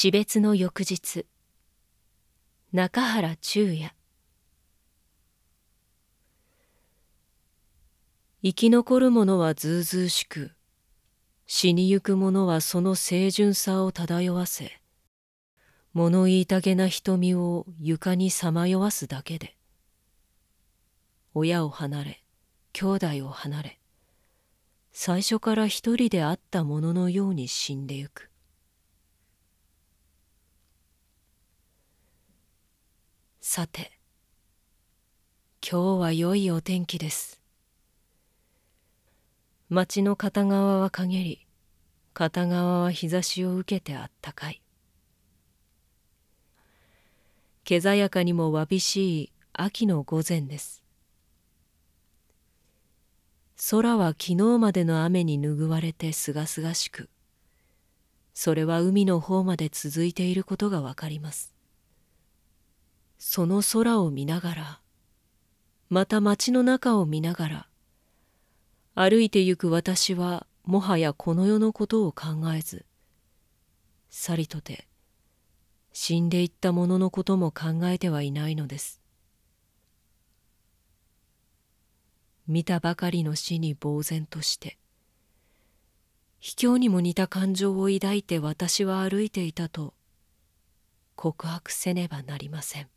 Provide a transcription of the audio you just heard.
死別の翌日。中原中也。生き残る者はずうずうしく死にゆく者はその清純さを漂わせ物言いたげな瞳を床にさまよわすだけで親を離れ兄弟を離れ最初から一人であったもののように死んでゆく。さて今日は良いお天気です。町の片側は陰り片側は日差しを受けてあったかい。けざやかにもわびしい秋の午前です。空は昨日までの雨に拭われてすがすがしくそれは海の方まで続いていることがわかります。その空を見ながらまた街の中を見ながら歩いてゆく私はもはやこの世のことを考えずさりとて死んでいった者のことも考えてはいないのです。見たばかりの死に呆然として卑怯にも似た感情を抱いて私は歩いていたと告白せねばなりません。